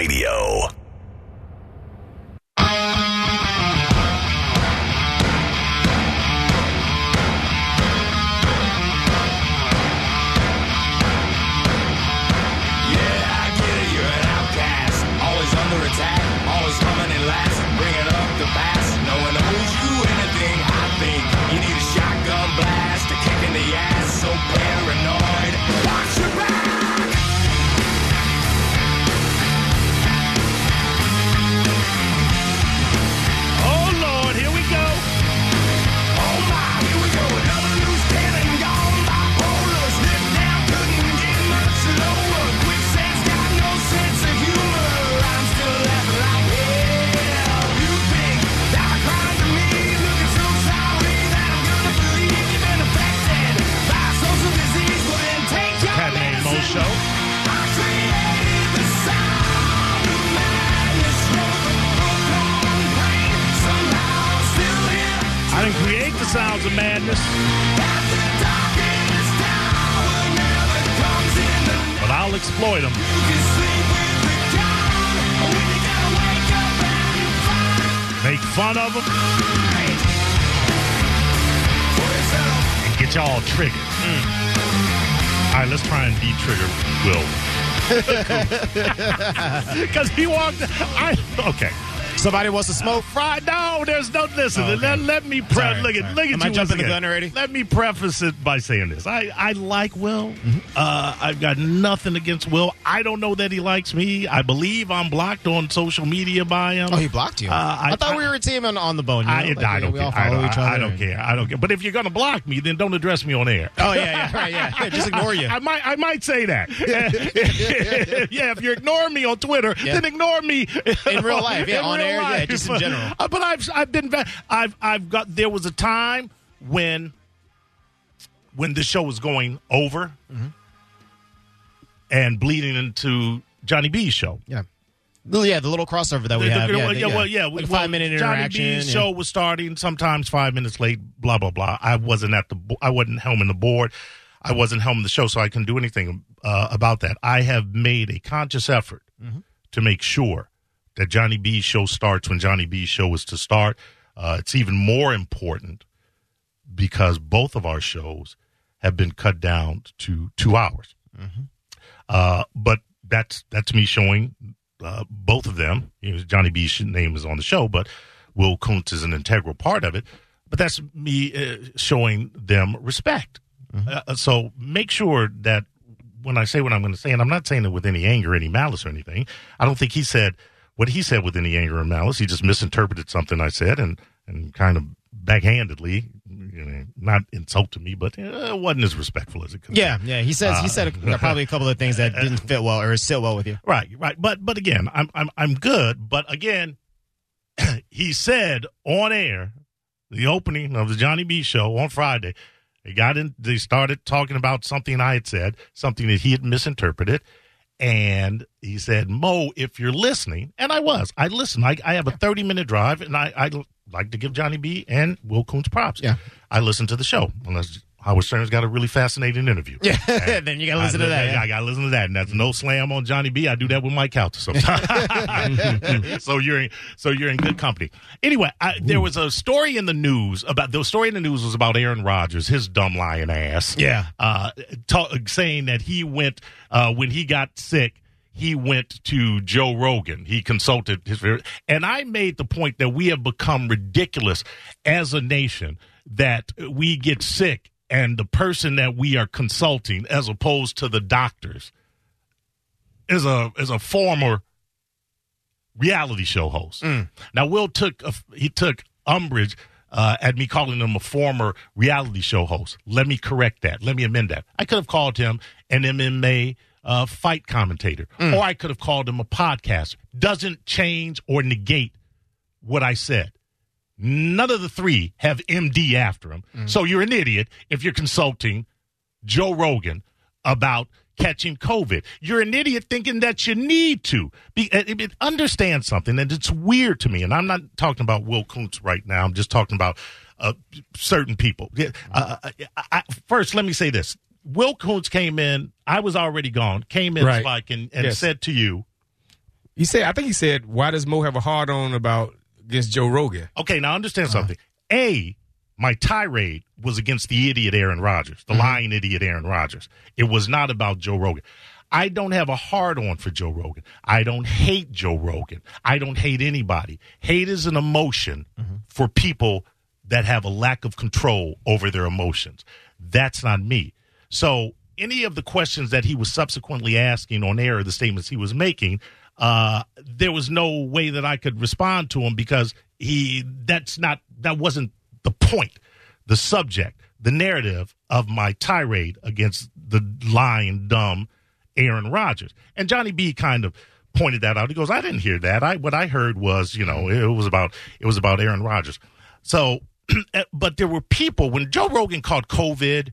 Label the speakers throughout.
Speaker 1: Radio.
Speaker 2: Sounds of madness, but I'll exploit them. Make fun of them. And get y'all triggered. Hmm. All right, let's try and de-trigger Will. Because he walked. I okay.
Speaker 3: Somebody wants to smoke.
Speaker 2: Fried. No, there's no. Listen,
Speaker 3: Oh, okay.
Speaker 2: let, let me pre-
Speaker 3: Sorry,
Speaker 2: look at
Speaker 3: sorry.
Speaker 2: look at
Speaker 3: Am
Speaker 2: you
Speaker 3: I jumping the gun already?
Speaker 2: Let me preface it by saying this. I I like Will.
Speaker 3: Mm-hmm.
Speaker 2: Uh, I've got nothing against Will. I don't know that he likes me. I believe I'm blocked on social media by him.
Speaker 3: Oh, he blocked you.
Speaker 2: Uh, I-
Speaker 3: I, thought
Speaker 2: I-
Speaker 3: we were a team on, on the bone. You know?
Speaker 2: I,
Speaker 3: Like,
Speaker 2: I don't
Speaker 3: we
Speaker 2: care.
Speaker 3: all
Speaker 2: I don't, I, don't care. I don't care. But if you're gonna block me, then don't address me on air.
Speaker 3: Oh yeah, yeah, right, yeah. Just ignore you.
Speaker 2: I, might I might say that. yeah, if you're ignoring me on Twitter,
Speaker 3: Yeah.
Speaker 2: then ignore me
Speaker 3: In real life, yeah, on air, yeah,
Speaker 2: life.
Speaker 3: just in general.
Speaker 2: Uh, but I've I've been ve- I've I've got there was a time when when the show was going over
Speaker 3: Mm-hmm.
Speaker 2: and bleeding into Johnny B's show.
Speaker 3: yeah. Well, yeah, the little crossover that we
Speaker 2: The- the-
Speaker 3: have. yeah,
Speaker 2: well,
Speaker 3: the-
Speaker 2: yeah,
Speaker 3: yeah.
Speaker 2: well, yeah.
Speaker 3: Like
Speaker 2: well,
Speaker 3: five minute interaction. Johnny.
Speaker 2: B's
Speaker 3: yeah.
Speaker 2: show was starting sometimes five minutes late. Blah blah blah. I wasn't at the. I wasn't helming the board. I wasn't helming the show, so I couldn't do anything uh, about that. I have made a conscious effort
Speaker 3: Mm-hmm.
Speaker 2: to make sure that Johnny B's show starts when Johnny B's show is to start. Uh, it's even more important because both of our shows have been cut down to two hours. Uh, but that's that's me showing uh, both of them. You know, Johnny B's name is on the show, but Will Kuntz is an integral part of it. But that's me uh, showing them respect. Uh, so make sure that when I say what I'm going to say, and I'm not saying it with any anger, any malice, or anything. I don't think he said what he said with any anger or malice. He just misinterpreted something I said and and kind of backhandedly, you know, not insulted me, but uh, it wasn't as respectful as it could.
Speaker 3: Yeah, yeah. He says he said a, probably a couple of things that didn't fit well or sit well with you.
Speaker 2: Right, right. But but again, I'm I'm I'm good. But again, he said on air, the opening of the Johnny B show on Friday, they got in they started talking about something I had said, something that he had misinterpreted. And he said, Mo, if you're listening, and I was, I listened. I, I have a 30 minute drive, and I, I like to give Johnny B and Will Coons props.
Speaker 3: Yeah.
Speaker 2: I listened to the show. Unless Howard Stern's got a really fascinating interview.
Speaker 3: Yeah, then you got to listen
Speaker 2: I,
Speaker 3: to that.
Speaker 2: I,
Speaker 3: yeah.
Speaker 2: I got to listen to that, and that's no slam on Johnny B. I do that with Mike Couch sometimes. so you're in, so you're in good company. Anyway, I, there was a story in the news about the story in the news was about Aaron Rodgers, his dumb lying ass.
Speaker 3: Yeah.
Speaker 2: uh, saying that he went uh, when he got sick. He went to Joe Rogan. He consulted his, and I made the point that we have become ridiculous as a nation that we get sick and the person that we are consulting, as opposed to the doctors, is a is a former reality show host. Now, Will took a, he took umbrage uh, at me calling him a former reality show host. Let me correct that. Let me amend that. I could have called him an MMA uh, fight commentator, or I could have called him a podcaster. Doesn't change or negate what I said. None of the three have MD after them. So you're an idiot if you're consulting Joe Rogan about catching COVID. You're an idiot thinking that you need to. Be, uh, uh, understand something, and it's weird to me. And I'm not talking about Will Kuntz right now. I'm just talking about uh, certain people. Uh, I, I, first, let me say this: Will Kuntz came in. I was already gone. Came in
Speaker 3: Right.
Speaker 2: Spike and, and
Speaker 3: Yes.
Speaker 2: said to you,
Speaker 1: He said, I think he said, why does Mo have a hard on about against Joe Rogan?
Speaker 2: Okay, now understand uh-huh. something. A, my tirade was against the idiot Aaron Rodgers, the mm-hmm. lying idiot Aaron Rodgers. It was not about Joe Rogan. I don't have a hard on for Joe Rogan. I don't hate Joe Rogan. I don't hate anybody. Hate is an emotion mm-hmm. for people that have a lack of control over their emotions. That's not me. So, any of the questions that he was subsequently asking on air, the statements he was making, uh, there was no way that I could respond to him because he that's not that wasn't the point, the subject, the narrative of my tirade against the lying, dumb Aaron Rodgers. And Johnny B kind of pointed that out. He goes, "I didn't hear that. I what I heard was, you know, it was about it was about Aaron Rodgers." So, but there were people when Joe Rogan called COVID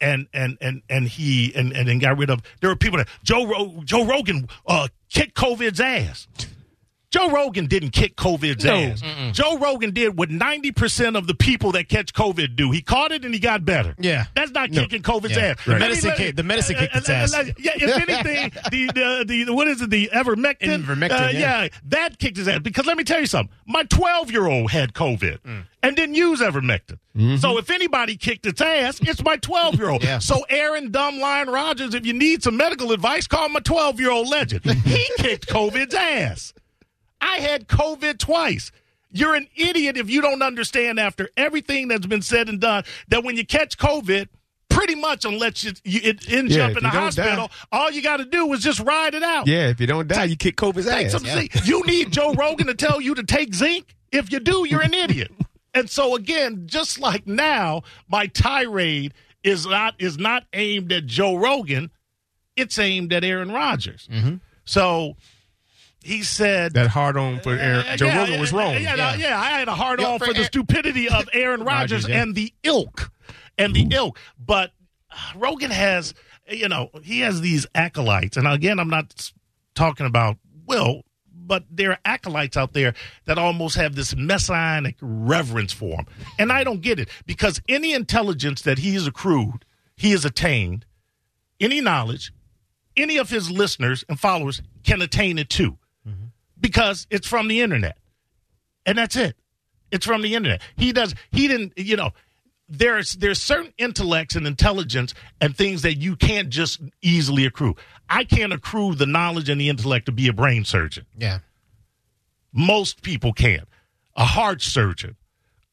Speaker 2: and and and and he and and, and got rid of. There were people that Joe Joe Rogan uh, kicked COVID's ass. Joe Rogan didn't kick COVID's
Speaker 1: No.
Speaker 2: ass. Joe Rogan did what ninety percent of the people that catch COVID do. He caught it and he got better.
Speaker 3: Yeah.
Speaker 2: that's not kicking COVID's
Speaker 3: Yeah.
Speaker 2: ass.
Speaker 3: The medicine
Speaker 2: let
Speaker 3: kick- the medicine kicked its
Speaker 2: uh,
Speaker 3: ass.
Speaker 2: uh, Yeah, if anything, the, the the what is it? The ivermectin.
Speaker 3: Ivermectin,
Speaker 2: Uh,
Speaker 3: yeah.
Speaker 2: that kicked his ass. Because let me tell you something. My twelve year old had COVID
Speaker 3: Mm.
Speaker 2: and didn't use ivermectin. So if anybody kicked its ass, it's my twelve year old.
Speaker 3: Mm-hmm. Yeah.
Speaker 2: So Aaron Dumb Lion Rodgers, if you need some medical advice, call my twelve year old legend. He kicked COVID's ass. I had COVID twice. You're an idiot if you don't understand after everything that's been said and done that when you catch COVID, pretty much unless you, you it ends
Speaker 1: Yeah,
Speaker 2: up in the hospital, all you got to do is just ride it out.
Speaker 1: Yeah, if you don't die, you kick COVID's ass.
Speaker 2: some zinc. You need Joe Rogan to tell you to take zinc. If you do, you're an idiot. And so again, just like now, my tirade is not is not aimed at Joe Rogan. It's aimed at Aaron Rodgers. Mm-hmm. So he said
Speaker 1: That hard on for Aaron,
Speaker 2: uh,
Speaker 1: Joe
Speaker 2: yeah,
Speaker 1: Rogan was wrong.
Speaker 2: Yeah, yeah, yeah, I had a hard on
Speaker 3: for
Speaker 2: for the stupidity of Aaron Rodgers
Speaker 3: Rodgers,
Speaker 2: and the ilk, and the ilk. But uh, Rogan has, you know, he has these acolytes, and again, I'm not talking about Will, but there are acolytes out there that almost have this messianic reverence for him, and I don't get it because any intelligence that he has accrued, he has attained, any knowledge, any of his listeners and followers can attain it too because it's from the internet. And that's it. It's from the internet. He does he didn't you know there's there's certain intellects and intelligence and things that you can't just easily accrue. I can't accrue the knowledge and the intellect to be a brain surgeon.
Speaker 3: Yeah.
Speaker 2: Most people can't. A heart surgeon,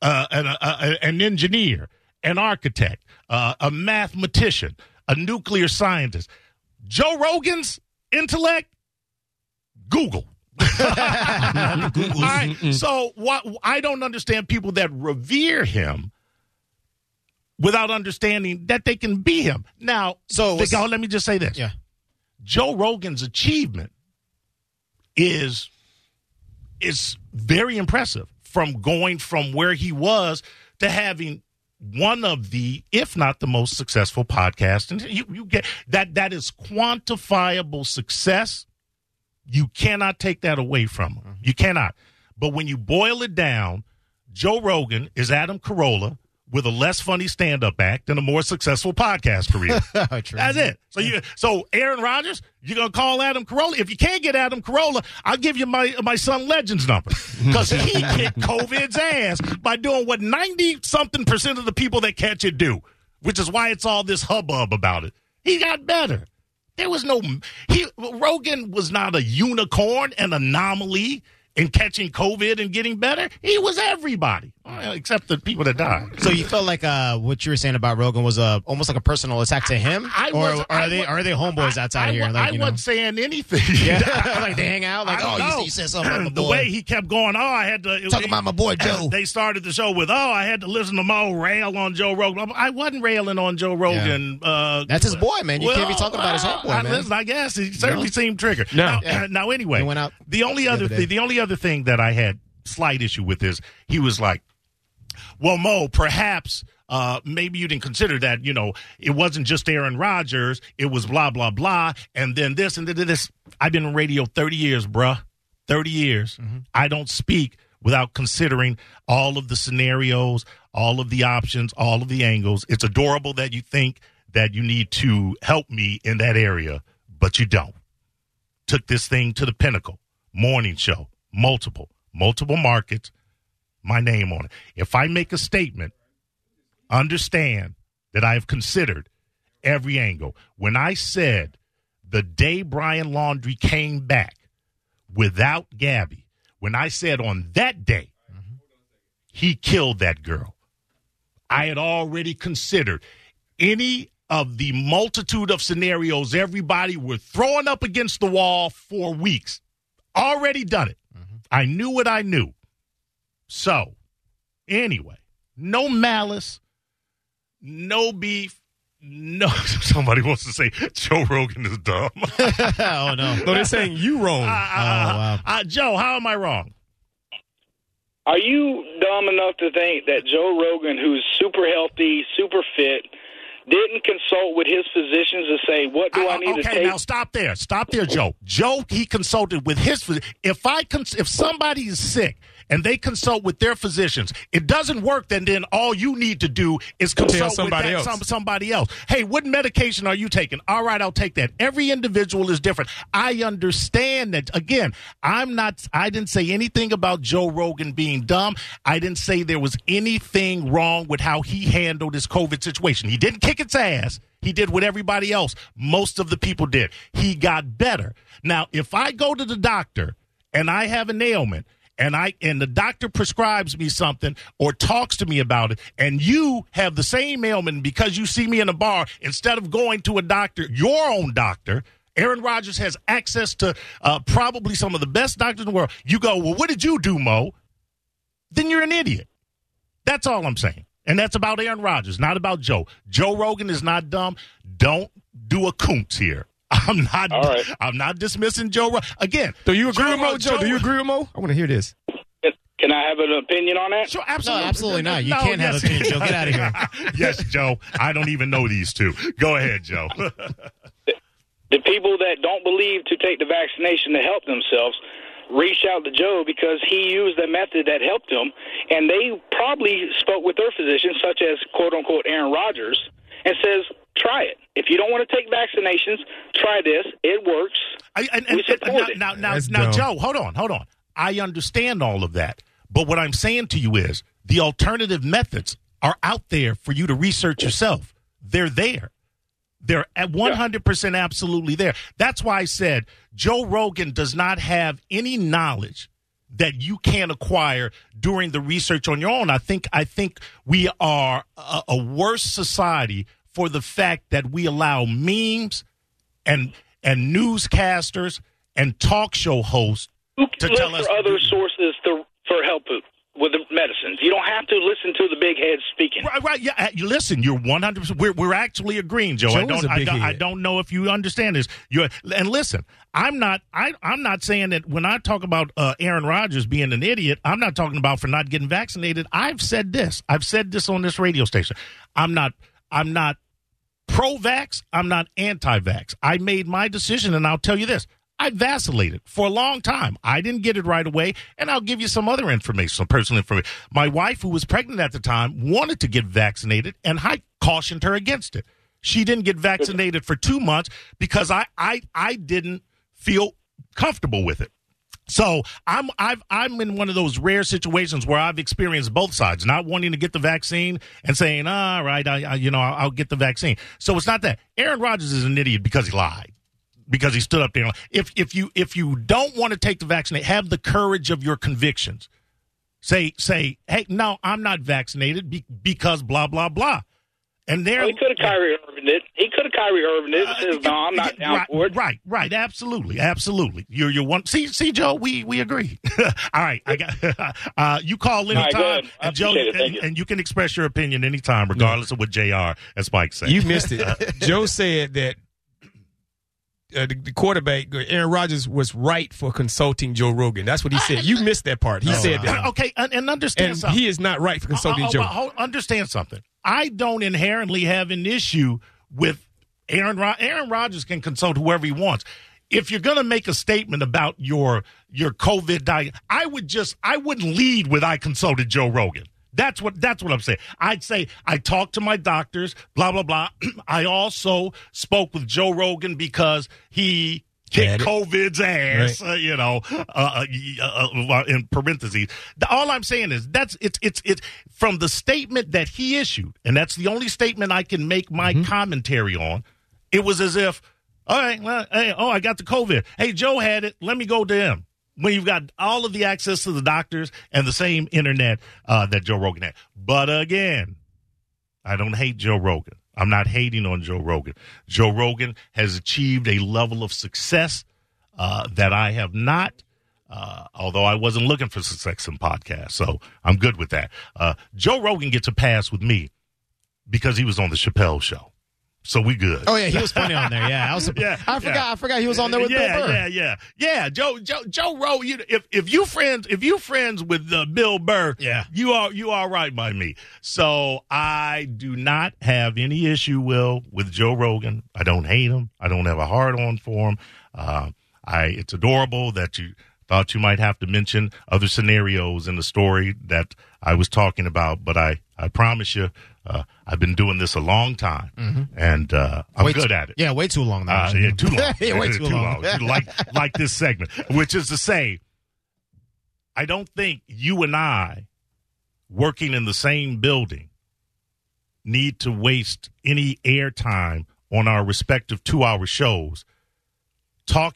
Speaker 2: uh, an, a, a- an engineer, an architect, uh, a mathematician, a nuclear scientist. Joe Rogan's intellect, Google. All right. So what I don't understand people that revere him without understanding that they can be him. Now,
Speaker 3: So
Speaker 2: let me just say this.
Speaker 3: Yeah.
Speaker 2: Joe Rogan's achievement is is very impressive from going from where he was to having one of the if not the most successful podcast and you, you get that that is quantifiable success you cannot take that away from him mm-hmm. you cannot but when you boil it down joe rogan is adam carolla with a less funny stand-up act and a more successful podcast career that's it. So you, so Aaron Rodgers, you're gonna call Adam Carolla. If you can't get Adam Carolla, I'll give you my my son Legends number because he kicked COVID's ass by doing what ninety something percent of the people that catch it do, which is why it's all this hubbub about it. He got better. There was no he Rogan was not a unicorn, an anomaly in catching COVID and getting better. He was everybody, Well, except the people that died.
Speaker 3: So you felt like uh, what you were saying about Rogan was uh, almost like a personal attack to him,
Speaker 2: I
Speaker 3: or
Speaker 2: was-
Speaker 3: are
Speaker 2: I
Speaker 3: they are they homeboys
Speaker 2: I-
Speaker 3: outside
Speaker 2: I,
Speaker 3: here? Like
Speaker 2: I
Speaker 3: you know,
Speaker 2: wasn't saying anything.
Speaker 3: yeah, like they hang out. Like
Speaker 2: I
Speaker 3: oh, you, you said something about
Speaker 2: the
Speaker 3: boy.
Speaker 2: way he kept going. Oh, I had to
Speaker 3: Talking about my boy Joe.
Speaker 2: They started the show with, "Oh, I had to listen to Mo rail on Joe Rogan." I wasn't railing on Joe Rogan. Uh,
Speaker 3: That's his boy, man. You can't be talking about his homeboy,
Speaker 2: I-
Speaker 3: man.
Speaker 2: Listen, I guess he certainly seemed triggered.
Speaker 1: No.
Speaker 2: Now,
Speaker 3: Yeah.
Speaker 2: now anyway,
Speaker 3: He went out
Speaker 2: the only
Speaker 3: the
Speaker 2: other
Speaker 3: other day.
Speaker 2: the only other thing that I had slight issue with is he was like, "Well, Mo, perhaps." Uh, maybe you didn't consider that, you know, it wasn't just Aaron Rodgers, it was blah, blah, blah, and then this and then this. I've been in radio 30 years, bruh. 30 years.
Speaker 3: Mm-hmm.
Speaker 2: I don't speak without considering all of the scenarios, all of the options, all of the angles. It's adorable that you think that you need to help me in that area, but you don't. Took this thing to the pinnacle. morning show, multiple, multiple markets, my name on it. If I make a statement, understand that I have considered every angle. When I said the day Brian Laundrie came back without Gabby, when I said on that day he killed that girl, I had already considered any of the multitude of scenarios everybody were throwing up against the wall for weeks. Already done it. Mm-hmm. I knew what I knew. So, anyway, no malice, no beef, no. Somebody wants to say Joe Rogan is dumb.
Speaker 3: oh no.
Speaker 1: No, they're saying you wrong.
Speaker 2: Uh,
Speaker 3: wow.
Speaker 2: uh, Joe, how am I wrong?
Speaker 4: Are you dumb enough to think that Joe Rogan, who's super healthy, super fit, didn't consult with his physicians to say, what do I, need
Speaker 2: okay,
Speaker 4: to take?
Speaker 2: Okay, now stop there. Stop there, Joe. Joe, he consulted with his if I cons- if somebody is sick and they consult with their physicians, it doesn't work. Then then all you need to do is consult
Speaker 1: somebody
Speaker 2: with that,
Speaker 1: else.
Speaker 2: Some, somebody else. Hey, what medication are you taking? All right, I'll take that. Every individual is different. I understand that. Again, I'm not. I didn't say anything about Joe Rogan being dumb. I didn't say there was anything wrong with how he handled his COVID situation. He didn't kick its ass. He did what everybody else, most of the people did. He got better. Now, if I go to the doctor and I have an ailment and I and the doctor prescribes me something or talks to me about it, and you have the same ailment because you see me in a bar, instead of going to a doctor, your own doctor. Aaron Rodgers has access to uh, probably some of the best doctors in the world. You go, well, what did you do, Mo? Then you're an idiot. That's all I'm saying. And that's about Aaron Rodgers, not about Joe. Joe Rogan is not dumb. Don't do a Koontz here. I'm not.
Speaker 4: All right.
Speaker 2: I'm not dismissing Joe. Ro- Again,
Speaker 1: Do you agree
Speaker 2: Joe
Speaker 1: with Mo,
Speaker 2: Ro-
Speaker 1: Joe? Do you agree with Mo? I want to hear this.
Speaker 4: Can I have an opinion on that?
Speaker 2: Sure,
Speaker 3: No,
Speaker 2: absolutely,
Speaker 3: absolutely not. You
Speaker 2: No,
Speaker 3: can't have
Speaker 2: yes.
Speaker 3: opinion, Joe. Get out of here.
Speaker 2: yes, Joe. I don't even know these two. Go ahead, Joe.
Speaker 4: The people that don't believe to take the vaccination to help themselves reached out to Joe because he used a method that helped him, and they probably spoke with their physician, such as quote unquote Aaron Rodgers, and says, "Try it. If you don't want to take vaccinations, try this. It works."
Speaker 2: I, and,
Speaker 4: We
Speaker 2: and-
Speaker 4: support it.
Speaker 2: now, now, now, now. Joe, hold on, hold on. I understand all of that, but what I'm saying to you is the alternative methods are out there for you to research yourself. They're there. They're at 100% absolutely there. That's why I said Joe Rogan does not have any knowledge that you can acquire during the research on your own. I think I think we are a, a worse society for the fact that we allow memes and and newscasters and talk show hosts to
Speaker 4: can
Speaker 2: tell
Speaker 4: look
Speaker 2: us
Speaker 4: for other sources to, for help with the medicines? You don't have to listen to the big heads speaking.
Speaker 2: Right, right. Yeah. uh, You listen. You're 100. percent We're we're actually agreeing, Joe. I
Speaker 1: Joe is
Speaker 2: don't.
Speaker 1: a
Speaker 2: I
Speaker 1: big
Speaker 2: don't. I don't know if you understand this. You're and listen. I'm not. I I'm not saying that when I talk about uh, Aaron Rodgers being an idiot. I'm not talking about for not getting vaccinated. I've said this. I've said this on this radio station. I'm not. I'm not pro-vax. I'm not anti-vax. I made my decision, and I'll tell you this. I vacillated for a long time. I didn't get it right away, and I'll give you some other information, some personal information. My wife, who was pregnant at the time, wanted to get vaccinated, and I cautioned her against it. She didn't get vaccinated for two months because I, I, I didn't feel comfortable with it. So I'm I've I'm in one of those rare situations where I've experienced both sides, not wanting to get the vaccine and saying, "All right, I, I you know I'll, I'll get the vaccine." So it's not that Aaron Rodgers is an idiot because he lied, because he stood up there. If if you if you don't want to take the vaccine, have the courage of your convictions. Say say, "Hey, no, I'm not vaccinated be, because blah blah blah." And there,
Speaker 4: Well, he could have Kyrie Irving it. He could have Kyrie Irving it. and says, "No, I'm not down
Speaker 2: right,
Speaker 4: for it."
Speaker 2: Right, right, absolutely, absolutely. You're you're one. See, see, Joe, we we agree. All right, I got. uh, you call
Speaker 4: right, go
Speaker 2: anytime,
Speaker 4: ahead. I
Speaker 2: and Joe,
Speaker 4: it.
Speaker 2: And,
Speaker 4: you.
Speaker 2: and you can express your opinion anytime, regardless of what Jr. and Spike say.
Speaker 1: You missed it. Joe said that uh, the, the quarterback, Aaron Rodgers, was right for consulting Joe Rogan. That's what he said. You missed that part. He said that.
Speaker 2: okay, and, and understand
Speaker 1: And
Speaker 2: something.
Speaker 1: he is not right for consulting
Speaker 2: Uh, uh,
Speaker 1: Joe.
Speaker 2: uh, hold- understand something. I don't inherently have an issue with Aaron. Rod- Aaron Rodgers can consult whoever he wants. If you're going to make a statement about your your COVID diet, I would just I wouldn't lead with I consulted Joe Rogan. That's what that's what I'm saying. I'd say I talked to my doctors, blah blah blah. I also spoke with Joe Rogan because he kick
Speaker 1: Had it.
Speaker 2: COVID's ass, uh, you know, uh, uh, uh, uh, in parentheses. All I'm saying is that's it's it's it's from the statement that he issued, and that's the only statement I can make my
Speaker 1: Mm-hmm.
Speaker 2: commentary on. It was as if, all right, well, hey, oh, I got the COVID. Hey, Joe had it. Let me go to him. When you've got all of the access to the doctors and the same internet uh, that Joe Rogan had. But again, I don't hate Joe Rogan. I'm not hating on Joe Rogan. Joe Rogan has achieved a level of success uh, that I have not. Uh, although I wasn't looking for success in podcasts, so I'm good with that. Uh, Joe Rogan gets a pass with me because he was on the Chappelle show, so we good.
Speaker 3: Oh yeah, he was funny on there. Yeah, I was.
Speaker 2: Yeah,
Speaker 3: I forgot.
Speaker 2: yeah.
Speaker 3: I forgot he was on there with
Speaker 2: yeah,
Speaker 3: Bill Burr.
Speaker 2: Yeah, yeah, yeah. Joe, Joe, Joe Rogan. You, if if you friends, if you friends with uh, Bill Burr,
Speaker 3: Yeah.
Speaker 2: you are you are right by me. So I do not have any issue, Will, with Joe Rogan. I don't hate him. I don't have a hard on for him. Uh, I it's adorable that you thought you might have to mention other scenarios in the story that I was talking about, but I I promise you, uh, I've been doing this a long time, and uh, I'm
Speaker 3: Way
Speaker 2: good
Speaker 3: too-
Speaker 2: at it.
Speaker 3: Yeah, way too long. Though,
Speaker 2: Uh, yeah, too long.
Speaker 3: yeah, way too, long.
Speaker 2: like like this segment, which is to say, I don't think you and I, working in the same building, need to waste any airtime on our respective two-hour shows talking.